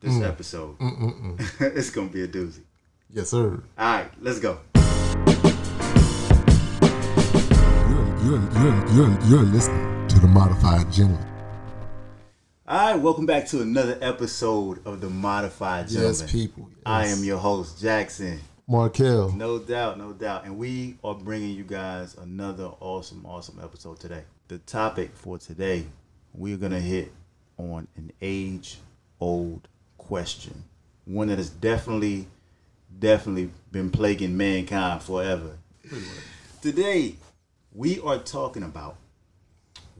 This mm. episode, mm, mm, it's gonna be a doozy. Yes, sir. All right, let's go. You're, you're, you're, you're, you're listening to the Modified Gentleman. All right, welcome back to another episode of the Modified Gentleman. Yes, people. Yes. I am your host, Jackson. Markel. No doubt, no doubt. And we are bringing you guys another awesome, awesome episode today. The topic for today, we're going to hit on an age old question. One that has definitely, definitely been plaguing mankind forever. Today, we are talking about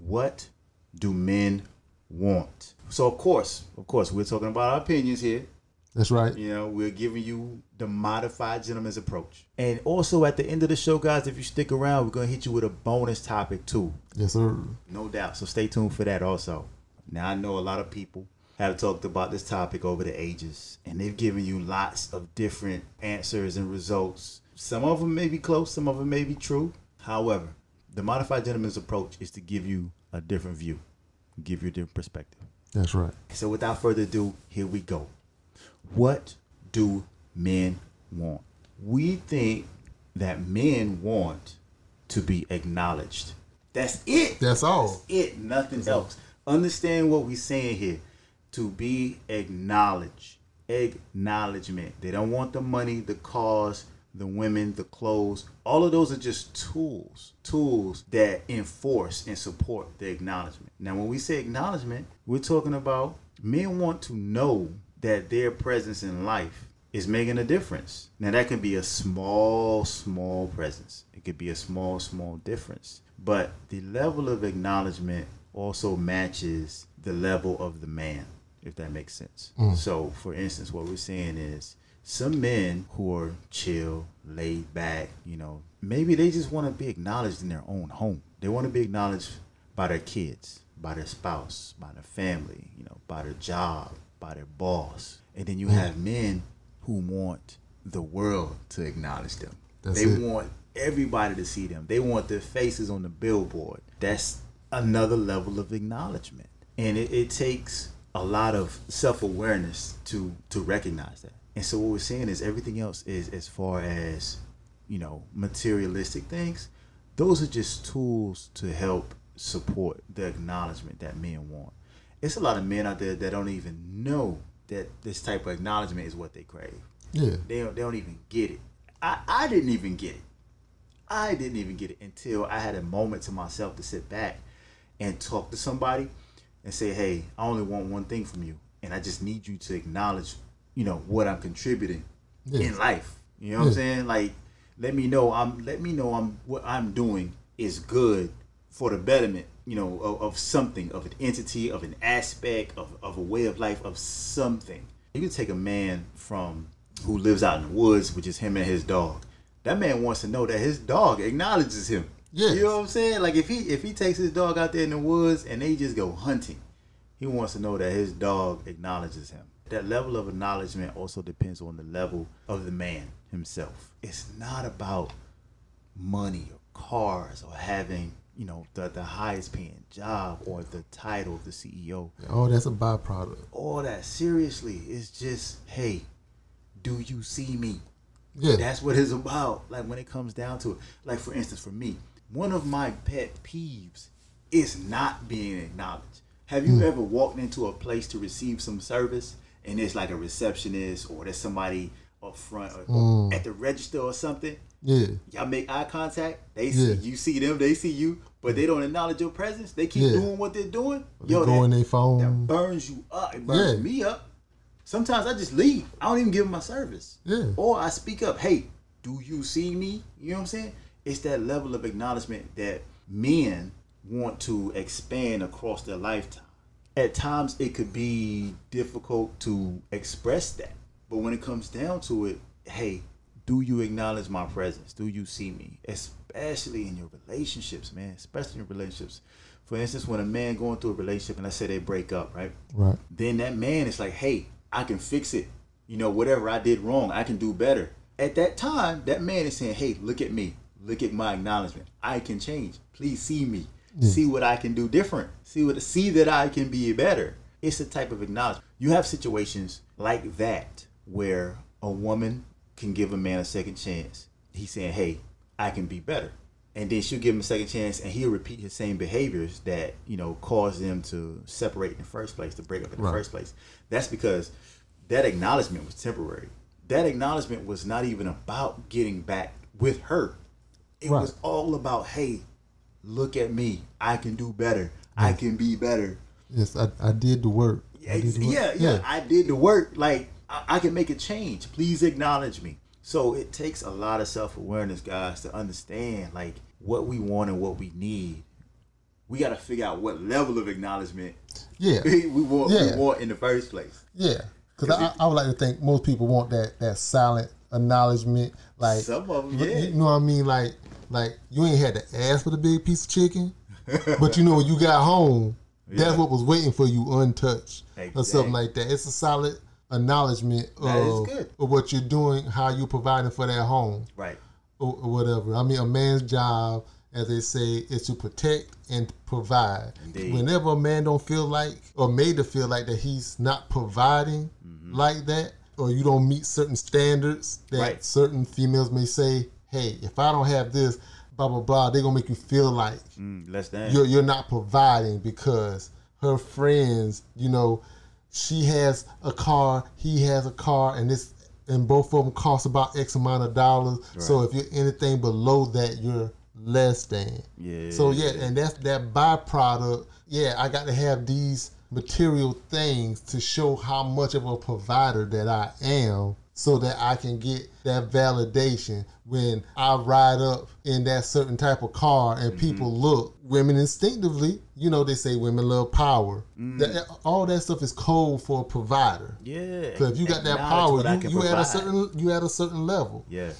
what do men want? So, of course, of course, we're talking about our opinions here. That's right. You know, we're giving you the modified gentleman's approach. And also at the end of the show, guys, if you stick around, we're gonna hit you with a bonus topic too. Yes, sir. No doubt. So stay tuned for that also. Now I know a lot of people have talked about this topic over the ages, and they've given you lots of different answers and results. Some of them may be close, some of them may be true. However, the modified gentleman's approach is to give you a different view, give you a different perspective. That's right. So without further ado, here we go. What do men want? We think that men want to be acknowledged. That's it. That's all. That's it. Nothing else. Understand what we're saying here. To be acknowledged. Acknowledgement. They don't want the money, the cars, the women, the clothes. All of those are just tools. Tools that enforce and support the acknowledgement. Now, when we say acknowledgement, we're talking about men want to know that their presence in life is making a difference. Now that can be a small, small presence. It could be a small, small difference. But the level of acknowledgement also matches the level of the man, if that makes sense. Mm. So for instance, what we're saying is some men who are chill, laid back, you know, maybe they just want to be acknowledged in their own home. They want to be acknowledged by their kids, by their spouse, by their family, you know, by their job, by their boss. And then you mm. have men who want the world to acknowledge them. That's they it. want everybody to see them. They want their faces on the billboard. That's another level of acknowledgement. And it, it takes a lot of self awareness to to recognize that. And so what we're saying is everything else is as far as, you know, materialistic things, those are just tools to help support the acknowledgement that men want. It's a lot of men out there that don't even know that this type of acknowledgement is what they crave. Yeah. They don't, they don't even get it. I, I didn't even get it. I didn't even get it until I had a moment to myself to sit back and talk to somebody and say, hey, I only want one thing from you. And I just need you to acknowledge, you know, what I'm contributing Yeah. in life. You know what I'm saying? Like, let me know I'm let me know I'm what I'm doing is good for the betterment, you know, of, of something, of an entity, of an aspect, of, of a way of life, of something. You can take a man from who lives out in the woods, which is him and his dog. That man wants to know that his dog acknowledges him. Yes. You know what I'm saying? Like if he if he takes his dog out there in the woods and they just go hunting, he wants to know that his dog acknowledges him. That level of acknowledgement also depends on the level of the man himself. It's not about money or cars or having, you know, the, the highest paying job or the title of the CEO. Oh, that's a byproduct. All that seriously it's just, hey, do you see me? Yeah. That's what it's about. Like when it comes down to it. Like for instance, for me, one of my pet peeves is not being acknowledged. Have you hmm. ever walked into a place to receive some service and there's like a receptionist or there's somebody up front or, or hmm. at the register or something? yeah. Y'all make eye contact. They see Yeah. you see them. They see you, but they don't acknowledge your presence. They keep Yeah. doing what they're doing. They go on their phone. that burns you up. It burns Yeah. me up. Sometimes I just leave. I don't even give them my service. Yeah. Or I speak up. Hey, do you see me? You know what I'm saying? It's that level of acknowledgement that men want to expand across their lifetime. At times, it could be difficult to express that. But when it comes down to it, hey, do you acknowledge my presence? Do you see me? Especially in your relationships, man. Especially in relationships. For instance, when a man going through a relationship and let's say they break up, right? Right. then that man is like, hey, I can fix it. You know, whatever I did wrong, I can do better. At that time, that man is saying, hey, look at me. Look at my acknowledgement. I can change. Please see me. See what I can do different. See what see that I can be better. It's a type of acknowledgement. You have situations like that where a woman can give a man a second chance. He's saying, "Hey, I can be better," and then she'll give him a second chance, and he'll repeat his same behaviors that you know caused them to separate in the first place, to break up in the Right. first place. That's because that acknowledgement was temporary. That acknowledgement was not even about getting back with her. It Right. was all about, hey, look at me. I can do better. I can be better. Yes, I, I did the work. Yeah, the work. yeah, yeah. I did the work. Like I, I can make a change. Please acknowledge me. So it takes a lot of self awareness, guys, to understand like what we want and what we need. We got to figure out what level of acknowledgement Yeah. we want. Yeah. We want in the first place. Yeah, because I, I would like to think most people want that that silent acknowledgement. Like Some of 'em, you- yeah. you know what I mean. Like like you ain't had to ask for the big piece of chicken, but you know when you got home, that's what was waiting for you untouched or something like that. It's a solid acknowledgement of, of what you're doing, how you're providing for that home Right. or, or whatever. I mean, a man's job, as they say, is to protect and provide. Indeed. Whenever a man don't feel like or made to feel like that he's not providing Mm-hmm. like that, or you don't meet certain standards that Right. certain females may say, "Hey, if I don't have this, blah blah blah," they're gonna make you feel like Mm, less than. you're you're not providing because her friends, you know, she has a car, he has a car, and this and both of them cost about X amount of dollars. So if you're anything below that, you're less than. Yeah. So yeah, and that's that byproduct. Yeah, I got to have these material things to show how much of a provider that I am so that I can get that validation when I ride up in that certain type of car and people look. Women instinctively, you know, they say women love power. That, all that stuff is code for a provider. yeah. Because if you got that power, you, you at a certain you at a certain level. Yeah.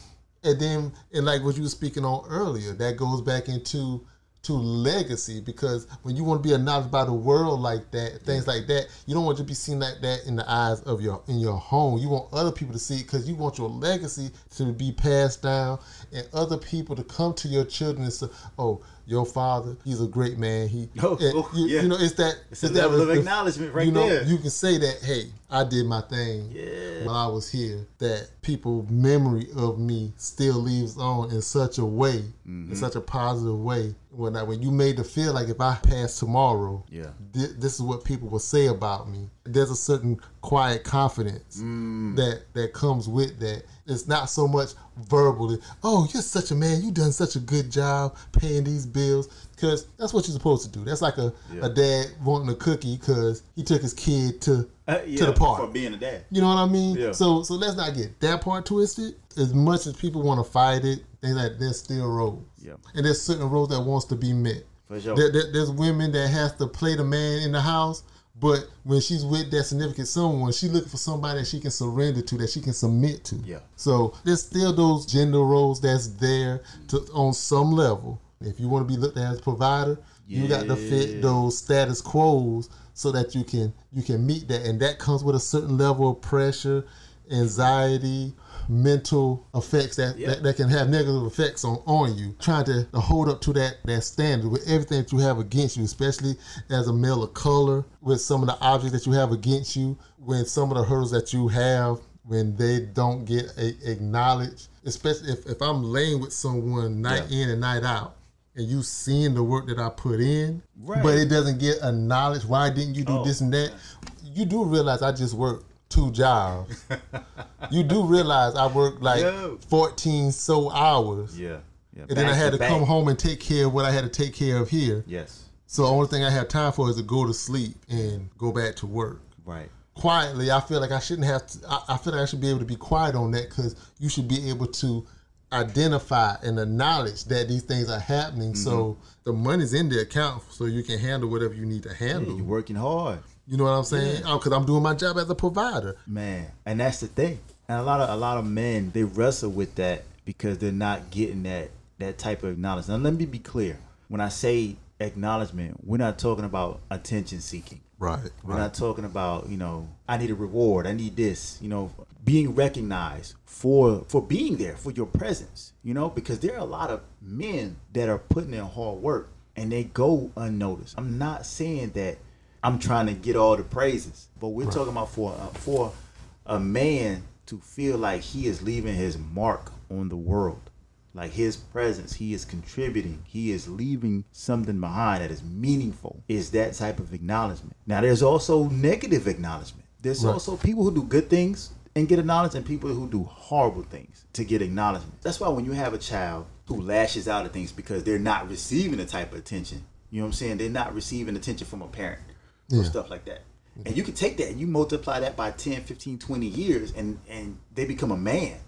And then, and like what you were speaking on earlier, that goes back into to legacy because when you want to be acknowledged by the world like that, things like that, you don't want to be seen like that in the eyes of your in your home. You want other people to see it because you want your legacy to be passed down and other people to come to your children and say, "Oh, your father, he's a great man. He, Oh, oh, you, yeah. you know, it's that It's a that level of if- acknowledgement right you know, there. You can say that, hey, I did my thing Yeah. while I was here. That people memory of me still leaves on in such a way, Mm-hmm. in such a positive way. When I, when you made to feel like if I pass tomorrow, Yeah. thi- this is what people will say about me. There's a certain quiet confidence Mm. that that comes with that. It's not so much verbally. Oh, you're such a man. You done such a good job paying these bills. Because that's what you're supposed to do. That's like a, Yeah. a dad wanting a cookie because he took his kid to Uh, to the park. for being a dad. You know what I mean? Yeah. So so let's not get that part twisted. As much as people want to fight it, they like there's still roles. Yeah. And there's certain roles that wants to be met. For sure. There, there- there's women that has to play the man in the house, but when she's with that significant someone, she looking for somebody that she can surrender to, that she can submit to. Yeah. So there's still those gender roles that's there to on some level. If you want to be looked at as a provider, you got to fit those status quos so that you can you can meet that, and that comes with a certain level of pressure, anxiety, mental effects that, Yeah. that, that can have negative effects on, on you. Trying to, to hold up to that that standard with everything that you have against you, especially as a male of color, with some of the objects that you have against you, when some of the hurdles that you have when they don't get a, acknowledged, especially if, if I'm laying with someone night Yeah. in and night out. And you seeing the work that I put in, Right. but it doesn't get acknowledged. Why didn't you do Oh, this and that? You do realize I just worked two jobs. you do realize I worked like Yo. 14 so hours. Yeah. Yeah. And then I had to, back. come home and take care of what I had to take care of here. Yes. So the only thing I have time for is to go to sleep and go back to work. Right. Quietly, I feel like I shouldn't have to, I, I feel like I should be able to be quiet on that because you should be able to identify and acknowledge that these things are happening. So Mm-hmm. the money's in the account so you can handle whatever you need to Yeah, handle. you're working hard. You know what I'm saying? Because uh, I'm doing my job as a provider. Man, and that's the thing. And a lot of a lot of men they wrestle with that because they're not getting that that type of acknowledgement. Now let me be clear. When I say acknowledgement, we're not talking about attention seeking. Right. We're not talking about, you know, I need a reward, I need this, you know, being recognized for for being there, for your presence, you know, because there are a lot of men that are putting in hard work and they go unnoticed. I'm not saying that I'm trying to get all the praises. But we're talking about for uh, for a man to feel like he is leaving his mark on the world. Like his presence, he is contributing, he is leaving something behind that is meaningful. Is that type of acknowledgement. Now there's also negative acknowledgement. There's Right. also people who do good things and get acknowledged and people who do horrible things to get acknowledgement. That's why when you have a child who lashes out at things because they're not receiving the type of attention, you know what I'm saying? They're not receiving attention from a parent Yeah. stuff like that. And you can take that and you multiply that by 10, 15, 20 years and and they become a man.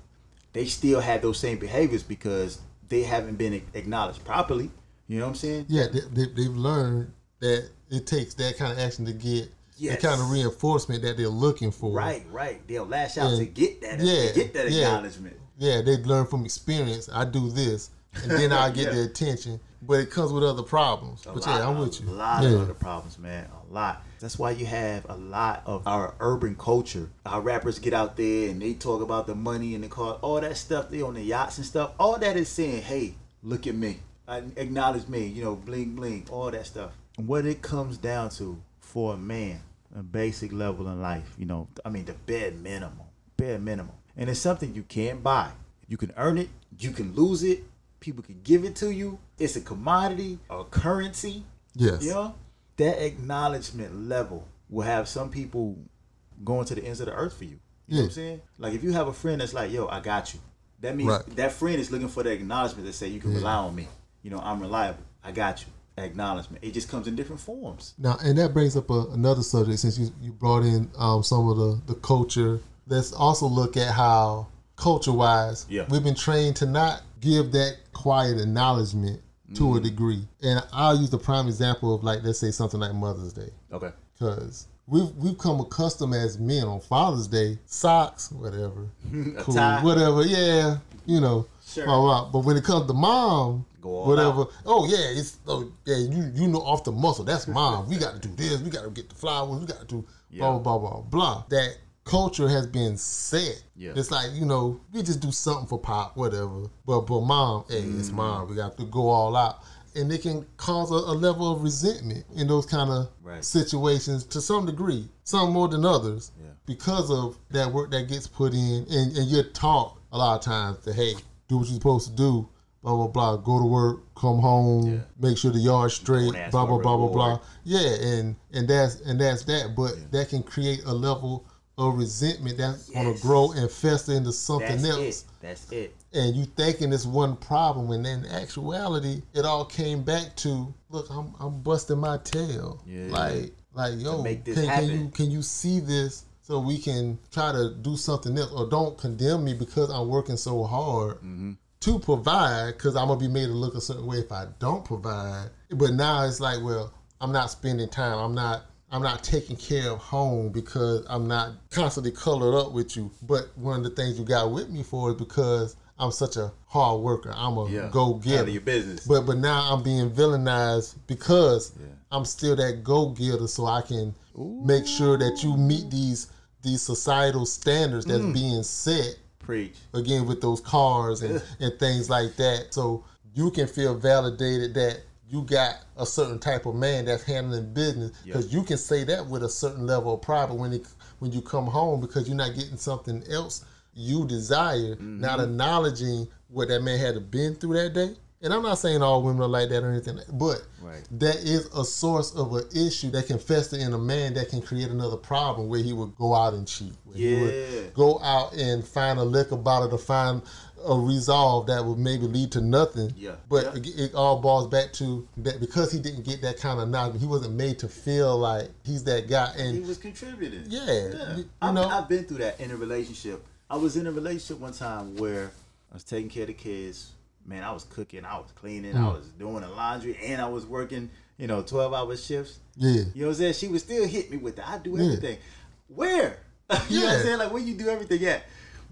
They still have those same behaviors because they haven't been acknowledged properly. You know what I'm saying? Yeah, they, they, they've learned that it takes that kind of action to get Yes. the kind of reinforcement that they're looking for. Right, right. They'll lash out And- to get that yeah, to get that yeah. acknowledgement. Yeah, they learn from experience. I do this, and then I get Yeah. the attention. But it comes with other problems. A but lot, yeah, I'm with you. A lot yeah. of other problems, man. A lot. That's why you have a lot of our urban culture. Our rappers get out there and they talk about the money and the car, all that stuff. They on the yachts and stuff. All that is saying, hey, look at me. I acknowledge me. You know, bling bling. All that stuff. What it comes down to for a man, a basic level in life. You know, I mean, the bare minimum, bare minimum, and it's something you can't buy. You can earn it. You can lose it. People can give it to you. It's a commodity, a currency. Yes. You know, that acknowledgement level will have some people going to the ends of the earth for you. You know what I'm saying? Like if you have a friend that's like, yo, I got you. That means Right. that friend is looking for the acknowledgement to say you can Yeah. rely on me. You know, I'm reliable. I got you. Acknowledgement. It just comes in different forms. Now, and that brings up a, another subject since you, you brought in um, some of the, the culture. Let's also look at how, culture wise, Yeah. we've been trained to not give that quiet acknowledgement to a mm-hmm. degree. And I'll use the prime example of, like, let's say something like Mother's Day. Okay. Because we've, we've come accustomed as men on Father's Day, socks, whatever, cool, tie. whatever, yeah, you know. Sure. blah, blah. But when it comes to mom, whatever, out. oh yeah, it's oh yeah, you you know off the muscle. That's mom. We got to do this. We got to get the flowers. We got to do Yeah. blah blah blah blah. That culture has been set. Yeah. It's like you know we just do something for pop, whatever. But but mom, hey, it's Mm. mom. We got to go all out. And it can cause a, a level of resentment in those kind of Right. situations to some degree, some more than others, Yeah. because of that work that gets put in. And, and you're taught a lot of times to, hey, do what you're supposed to do, blah, blah, blah. Go to work, come home, Yeah. make sure the yard's straight, blah, blah, blah, blah, blah. Yeah, and, and that's and that's that. But that can create a level of resentment that's gonna grow and fester into something That's else it. That's it. and you thinking it's one problem when in actuality it all came back to look i'm, I'm busting my tail Yeah. like like yo can, can you can you see this so we can try to do something else or don't condemn me because i'm working so hard Mm-hmm. to provide because i'm gonna be made to look a certain way if i don't provide but now it's like well i'm not spending time i'm not I'm not taking care of home because I'm not constantly colored up with you. But one of the things you got with me for is because I'm such a hard worker. I'm a Yeah. go getter. your business. But but now I'm being villainized because Yeah. I'm still that go getter, so I can make sure that you meet these these societal standards that's Mm. being set Preach. again with those cars and, and things like that. So you can feel validated that you got a certain type of man that's handling business because you can say that with a certain level of pride. But when it, when you come home because you're not getting something else you desire, mm-hmm. not acknowledging what that man had to been through that day. And I'm not saying all women are like that or anything, but Right. that is a source of an issue that can fester in a man that can create another problem where he would go out and cheat. Where he would Yeah. go out and find a liquor bottle to find a resolve that would maybe lead to nothing. Yeah. But Yeah. it, it all boils back to that because he didn't get that kind of knowledge, he wasn't made to feel like he's that guy. And He was contributing. Yeah, yeah. you- you I've, know. I've been through that in a relationship. I was in a relationship one time where I was taking care of the kids. Man, I was cooking, I was cleaning, Mm. I was doing the laundry, and I was working, you know, twelve hour shifts. yeah, You know what I'm saying? She would still hit me with that. I do Yeah. everything. Where? you know what Yeah. I'm saying? Like where you do everything at.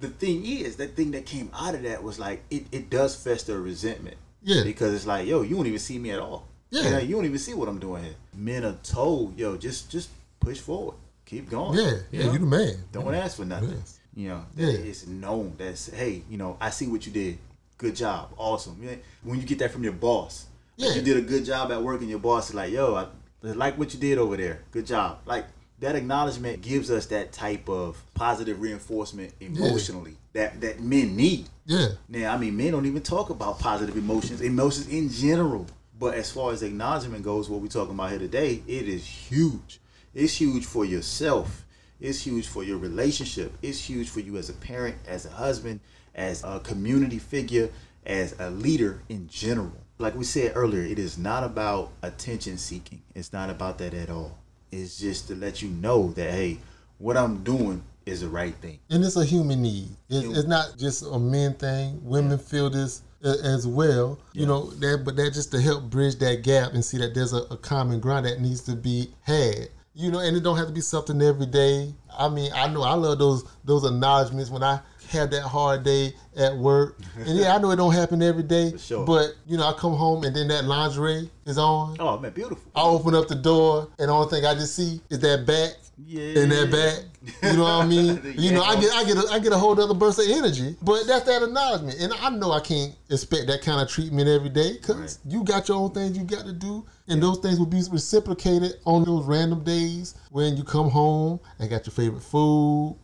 The thing is, that thing that came out of that was like it, it does fester resentment. Yeah. Because it's like, yo, you don't even see me at all. Yeah. You, know, you don't even see what I'm doing here. Men are told, yo, just just push forward. Keep going. yeah, yeah. know? You the man. Don't ask for nothing. Yes. You know, Yeah. that it's known that's hey, you know, I see what you did. Good job, awesome. Yeah. When you get that from your boss, like Yeah. you did a good job at work, and your boss is like, yo, I, Like what you did over there. Good job. Like that acknowledgement gives us that type of positive reinforcement emotionally that that men need. Yeah. Now, I mean, men don't even talk about positive emotions, emotions in general. But as far as acknowledgement goes, what we're talking about here today, it is huge. It's huge for yourself. It's huge for your relationship. It's huge for you as a parent, as a husband, as a community figure, as a leader in general. Like we said earlier, it is not about attention seeking. It's not about that at all. It's just to let you know that, hey, what I'm doing is the right thing. And it's a human need. It's, it's not just a men thing. Women feel this uh, as well. You know, that but that just to help bridge that gap and see that there's a, a common ground that needs to be had. You know, and it don't have to be something every day. I mean, I know I love those those acknowledgments when I had that hard day at work. And yeah, I know it don't happen every day. sure. But you know, I come home and then that lingerie is on. Oh man, beautiful. I open up the door and the only thing I just see is that back Yeah. in that back. You know what I mean? You know, I get I get a, I get a whole other burst of energy. But that's that acknowledgement, and I know I can't expect that kind of treatment every day because you got your own things you got to do, and those things will be reciprocated on those random days when you come home and got your favorite food.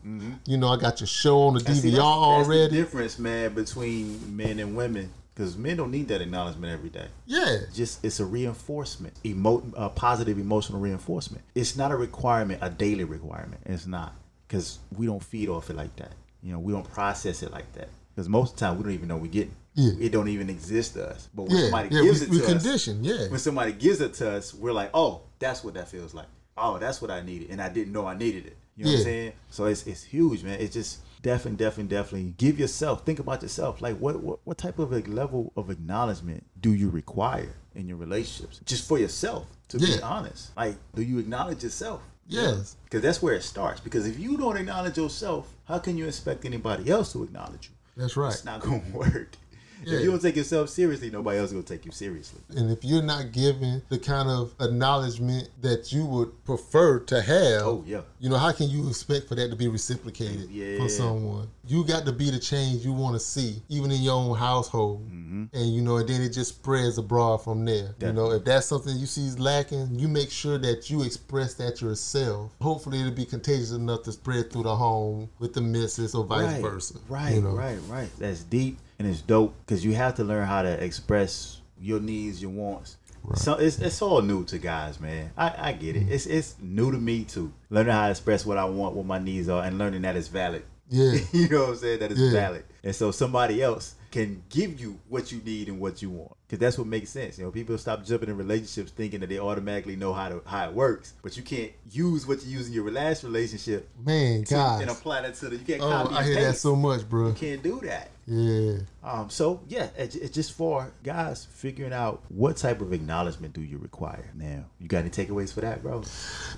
You know, I got your show on the And see, DVR that's- that's already. the difference, man, between men and women. Because men don't need that acknowledgement every day. yeah, Just it's a reinforcement, emo- uh, positive emotional reinforcement. It's not a requirement, a daily requirement. It's not because we don't feed off it like that. You know, we don't process it like that. Because most of the time we don't even know we get. Yeah. It don't even exist to us. But when yeah, somebody yeah. gives We, it we to us, conditioned. Yeah, when somebody gives it to us, we're like, oh, that's what that feels like. Oh, that's what I needed, and I didn't know I needed it. You know what I'm saying? So it's it's huge, man. It's just definitely, definitely, definitely give yourself. Think about yourself. Like, what what, what type of a level of acknowledgement do you require in your relationships, just for yourself? To be honest, like, do you acknowledge yourself? Yes. Because that's where it starts. Because if you don't acknowledge yourself, how can you expect anybody else to acknowledge you? that's right. It's not gonna work. Yeah. If you don't take yourself seriously, nobody else is gonna take you seriously. And if you're not given the kind of acknowledgement that you would prefer to have, Oh yeah. you know, how can you expect for that to be reciprocated Yeah. from someone? You got to be the change you want to see, even in your own household. Mm-hmm. And, you know, and then it just spreads abroad from there. You know, if that's something you see is lacking, you make sure that you express that yourself. Hopefully, it'll be contagious enough to spread through the home with the missus or vice right, versa. Right, you know? right, right. That's deep and it's dope because you have to learn how to express your needs, your wants. So it's, it's all new to guys, man. I, I get Mm-hmm. it. It's it's new to me too. Learning how to express what I want, what my needs are, and learning that it's valid. Yeah. you know what I'm saying? That it's Yeah. valid. And so somebody else can give you what you need and what you want. Because that's what makes sense. You know, people stop jumping in relationships thinking that they automatically know how to how it works. But you can't use what you use in your last relationship Man, to, guys. and apply that to the you can't Oh, copy I hear that so much, bro. You can't do that. Yeah. Um, so yeah, it- it's just for guys figuring out what type of acknowledgement do you require. Now, you got any takeaways for that, bro?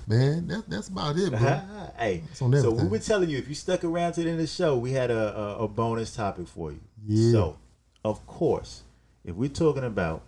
Man, that, that's about it, bro. hey, so we were telling you if you stuck around to the end of the show, we had a, a, a bonus topic for you. Yeah. So, of course, if we're talking about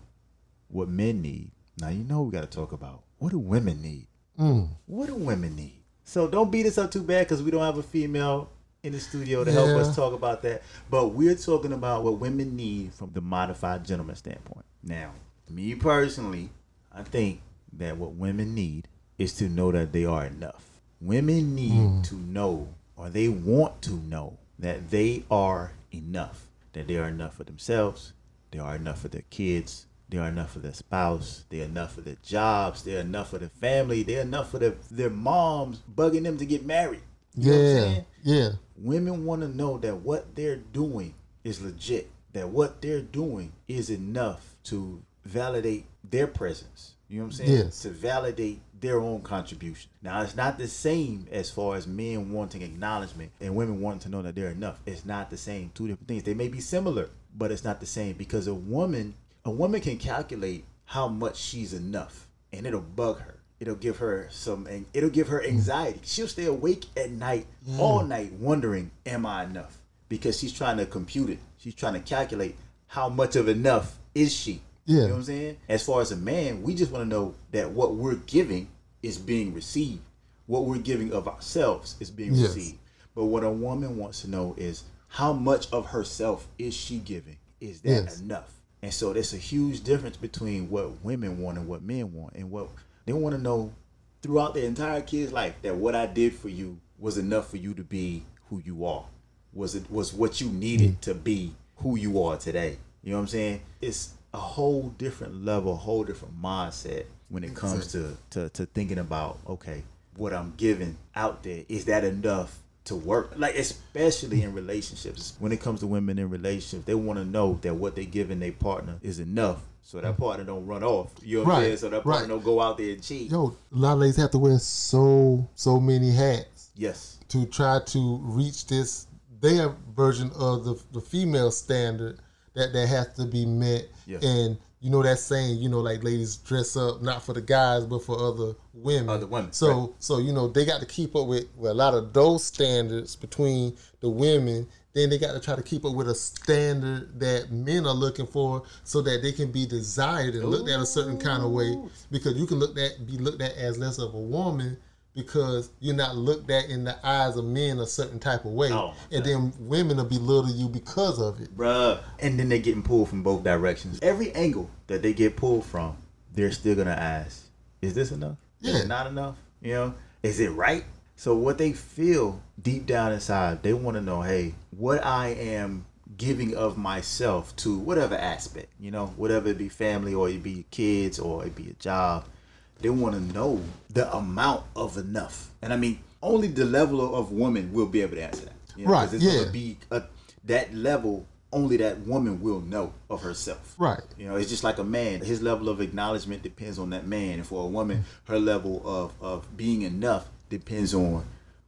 what men need, now you know we got to talk about what do women need. Mm. What do women need? So don't beat us up too bad because we don't have a female in the studio to help us talk about that. But we're talking about what women need from the modified gentleman standpoint. Now, me personally, I think that what women need is to know that they are enough. Women need to know, or they want to know, that they are enough. That they are enough for themselves, they are enough for their kids, they are enough for their spouse, they're enough for their jobs, they're enough for their family, they're enough for their, their moms bugging them to get married. You know what I'm Yeah. saying? Yeah. Women want to know that what they're doing is legit, that what they're doing is enough to validate their presence. You know what I'm saying? Yes. To validate their own contribution. Now, it's not the same as far as men wanting acknowledgement and women wanting to know that they're enough. It's not the same. Two different things. They may be similar, but it's not the same because a woman, a woman can calculate how much she's enough, and it'll bug her. It'll give her some, and it'll give her anxiety. She'll stay awake at night, mm. all night, wondering, "Am I enough?" Because she's trying to compute it. She's trying to calculate how much of enough is she. Yeah. You know what I'm saying? As far as a man, we just want to know that what we're giving is being received. What we're giving of ourselves is being Yes. received. But what a woman wants to know is how much of herself is she giving? Is that Yes. enough? And so there's a huge difference between what women want and what men want. And what They want to know throughout their entire kid's life that what I did for you was enough for you to be who you are. Was it was what you needed mm. to be who you are today. You know what I'm saying? It's a whole different level, a whole different mindset when it comes to, to to thinking about okay, what I'm giving out there is that enough to work? Like especially in relationships, when it comes to women in relationships, they want to know that what they're giving their partner is enough, so that partner don't run off. You know what I'm saying? So that partner right. don't go out there and cheat. Yo, a lot of ladies have to wear so so many hats Yes. to try to reach this their version of the the female standard that that has to be met. Yeah. And you know that saying, you know, like ladies dress up not for the guys but for other women. Other women, So right. so you know they got to keep up with, with a lot of those standards between the women. Then they got to try to keep up with a standard that men are looking for, so that they can be desired and looked at a certain kind of way. Because you can look at be looked at as less of a woman because you're not looked at in the eyes of men a certain type of way, Oh, and then women will belittle you because of it. Bruh. And then they're getting pulled from both directions. Every angle that they get pulled from, they're still gonna ask, is this enough? Is it not enough? You know? Is it right? So what they feel deep down inside, they want to know, hey, what I am giving of myself to whatever aspect, you know, whatever it be family or it be kids or it be a job, they want to know the amount of enough. And I mean, only the level of, woman will be able to answer that. You know, Right, It's yeah. gonna be a, that level. Only that woman will know of herself. Right. You know, it's just like a man. His level of acknowledgement depends on that man, and for a woman, her level of of being enough depends on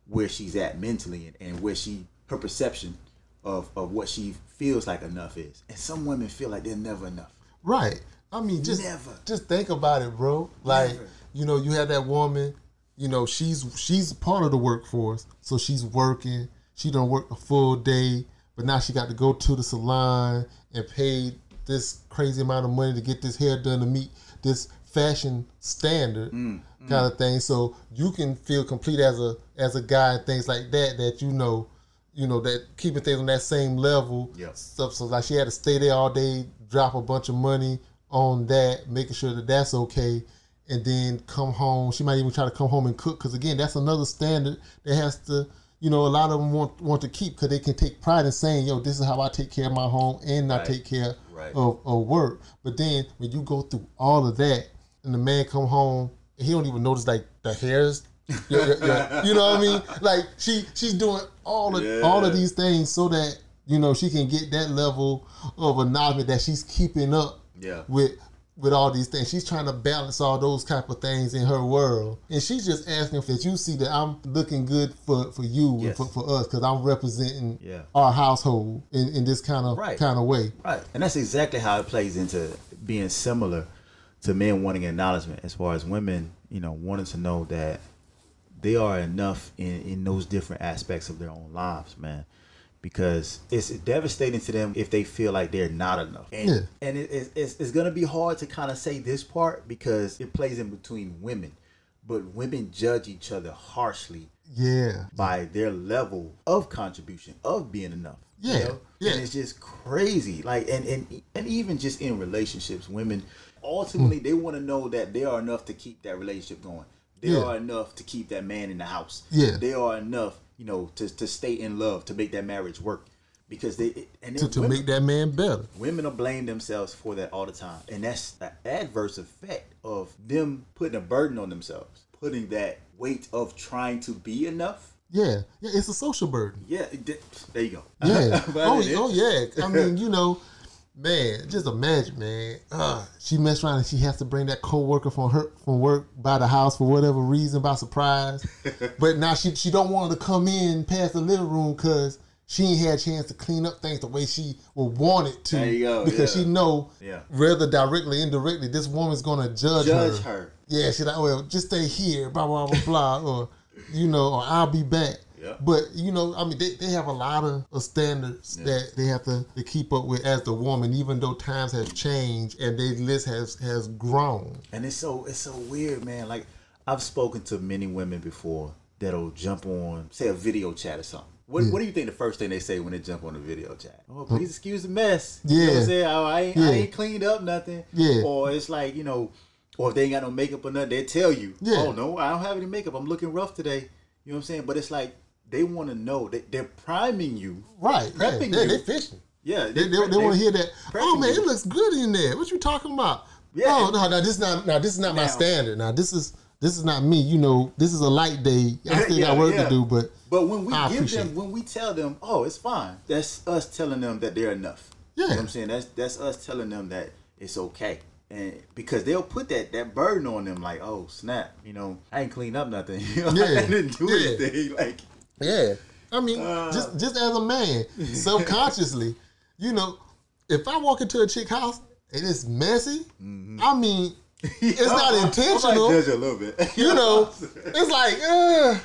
where she's at mentally and, and where she her perception of of what she feels like enough is. And some women feel like they're never enough. Right. I mean, just Never. just think about it, bro. Like, Never. you know, you have that woman. You know, she's she's part of the workforce, so she's working. She don't work a full day, but now she got to go to the salon and pay this crazy amount of money to get this hair done to meet this fashion standard Mm, kind of thing. So you can feel complete as a as a guy and things like that. That you know, you know that keeping things on that same level. Yeah. Stuff. So like she had to stay there all day, drop a bunch of money on that, making sure that that's okay, and then come home. She might even try to come home and cook because again, that's another standard that has to. You know, a lot of them want want to keep because they can take pride in saying, "Yo, this is how I take care of my home and I Right. take care Right. of, of work." But then when you go through all of that, and the man come home, he don't even notice like the hairs. Yeah, yeah, yeah. You know what I mean? Like she she's doing all of all of these things so that you know she can get that level of acknowledgement that she's keeping up Yeah. with with all these things. She's trying to balance all those type of things in her world, and she's just asking that you see that I'm looking good for for you Yes. and for, for us because I'm representing Yeah. our household in, in this kind of Right. kind of way. Right. And that's exactly how it plays into being similar to men wanting acknowledgement as far as women, you know, wanting to know that they are enough in, in those different aspects of their own lives, man. Because it's devastating to them if they feel like they're not enough. And, Yeah. and it, it's, it's, it's going to be hard to kind of say this part because it plays in between women. But women judge each other harshly Yeah, by their level of contribution of being enough. you Yeah, know? yeah. And it's just crazy. Like and and and even just in relationships, women ultimately they want to know that they are enough to keep that relationship going. They Yeah. are enough to keep that man in the house. Yeah. They are enough, you know, to, to stay in love, to make that marriage work. Because they and to, to women, make that man better. women will blame themselves for that all the time. And that's an adverse effect of them putting a burden on themselves, putting that weight of trying to be enough Yeah, yeah, it's a social burden. yeah, there you go. Yeah. Oh, oh, yeah. I mean, you know, man, just imagine, man. Uh, she messed around and she has to bring that coworker from her from work by the house for whatever reason by surprise. but now she she don't want her to come in past the living room because she ain't had a chance to clean up things the way she would want it to. There you go, Because yeah. she know, Yeah. whether directly, indirectly, this woman's gonna judge, Judge her. her. Yeah, she's like, well, just stay here, blah blah blah blah, or you know, or I'll be back. Yeah. But you know, I mean, they, they have a lot of, of standards that they have to, to keep up with as the woman, even though times have changed and their list has has grown. And it's so it's so weird, man. Like I've spoken to many women before that'll jump on, say, a video chat or something. What, what do you think the first thing they say when they jump on a video chat? Oh, please excuse the mess. You know what Yeah. I'm saying? Oh, I, ain't, Yeah. I ain't cleaned up nothing. Yeah. Or it's like, you know, Or if they ain't got no makeup or nothing, they tell you, Yeah. "Oh no, I don't have any makeup. I'm looking rough today." You know what I'm saying? But it's like they want to know. They, they're priming you. Right. Yeah, Prepping they, you. they fishing. Yeah, They, they, they want to hear that. Oh man, you. it looks good in there. What you talking about? Yeah. Oh no, no, this is not. Now this is not my standard. Now this is this is not me. You know, this is a light day. I still Yeah, got work yeah. to do, but But when we I give them, it. when we tell them, "Oh, it's fine," that's us telling them that they're enough. You know Yeah. what I'm saying that's that's us telling them that it's okay. And because they'll put that that burden on them, like, oh snap, you know, I ain't clean up nothing. You know, Yeah, I didn't do yeah. anything. Like, yeah. I mean, Uh. just just as a man, subconsciously, you know, if I walk into a chick house and it's messy, I mean, it's not I- might intentional. judge you a little bit. you know, it's like, uh,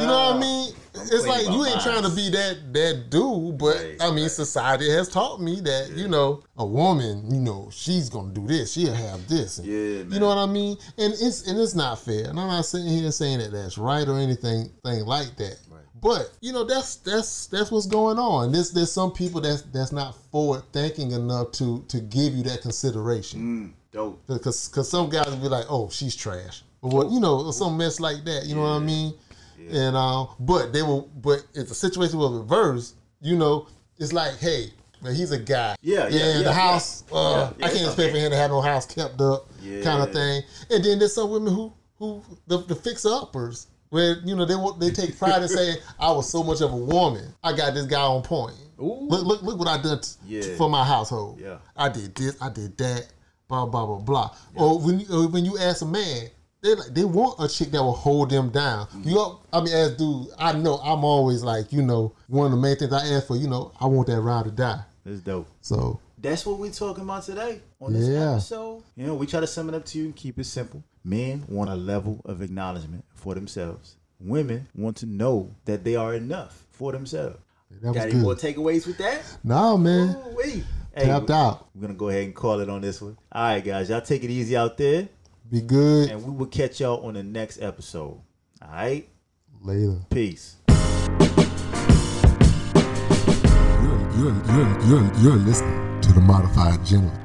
you know what I mean? I'm It's like you ain't trying to be that that dude, but Right, I mean, right. society has taught me that you know a woman, you know, she's gonna do this, she'll have this, and- Yeah, you know what I mean? And it's and it's not fair. And I'm not sitting here saying that that's right or anything thing like that. But you know that's that's that's what's going on. There's there's some people that's that's not forward thinking enough to to give you that consideration. Mm, dope. Because cause some guys will be like, oh, she's trash. Or what, you know, or some mess like that. You know what I mean? Yeah. And um, but they will. But if the situation was reversed, you know, it's like, hey, man, he's a guy. Yeah, yeah, the yeah, house. yeah. Uh, Yeah, yeah, I can't expect for him to have no house kept up, kind of thing. And then there's some women who who the, the fixer uppers. Where you know they they take pride in saying I was so much of a woman I got this guy on point. Ooh. Look look look what I done t- Yeah. for my household. Yeah. I did this, I did that, blah blah blah blah. Or when you, or when you ask a man, they like they want a chick that will hold them down. Mm-hmm. You know, I mean, as dude, I know I'm always like, you know, one of the main things I ask for, you know, I want that ride or die. That's dope. So That's what we're talking about today on this Yeah. episode. You know, we try to sum it up to you and keep it simple. Men want a level of acknowledgement for themselves. Women want to know that they are enough for themselves. that Got any good. more takeaways with that? No man, Ooh-wee. Hey, tapped out. We're gonna go ahead and call it on this one. All right, guys, y'all take it easy out there, Be good. and we will catch y'all on the next episode. All right, Later. peace. You're, you're, you're, you're, you're listening to the Modified Gentleman.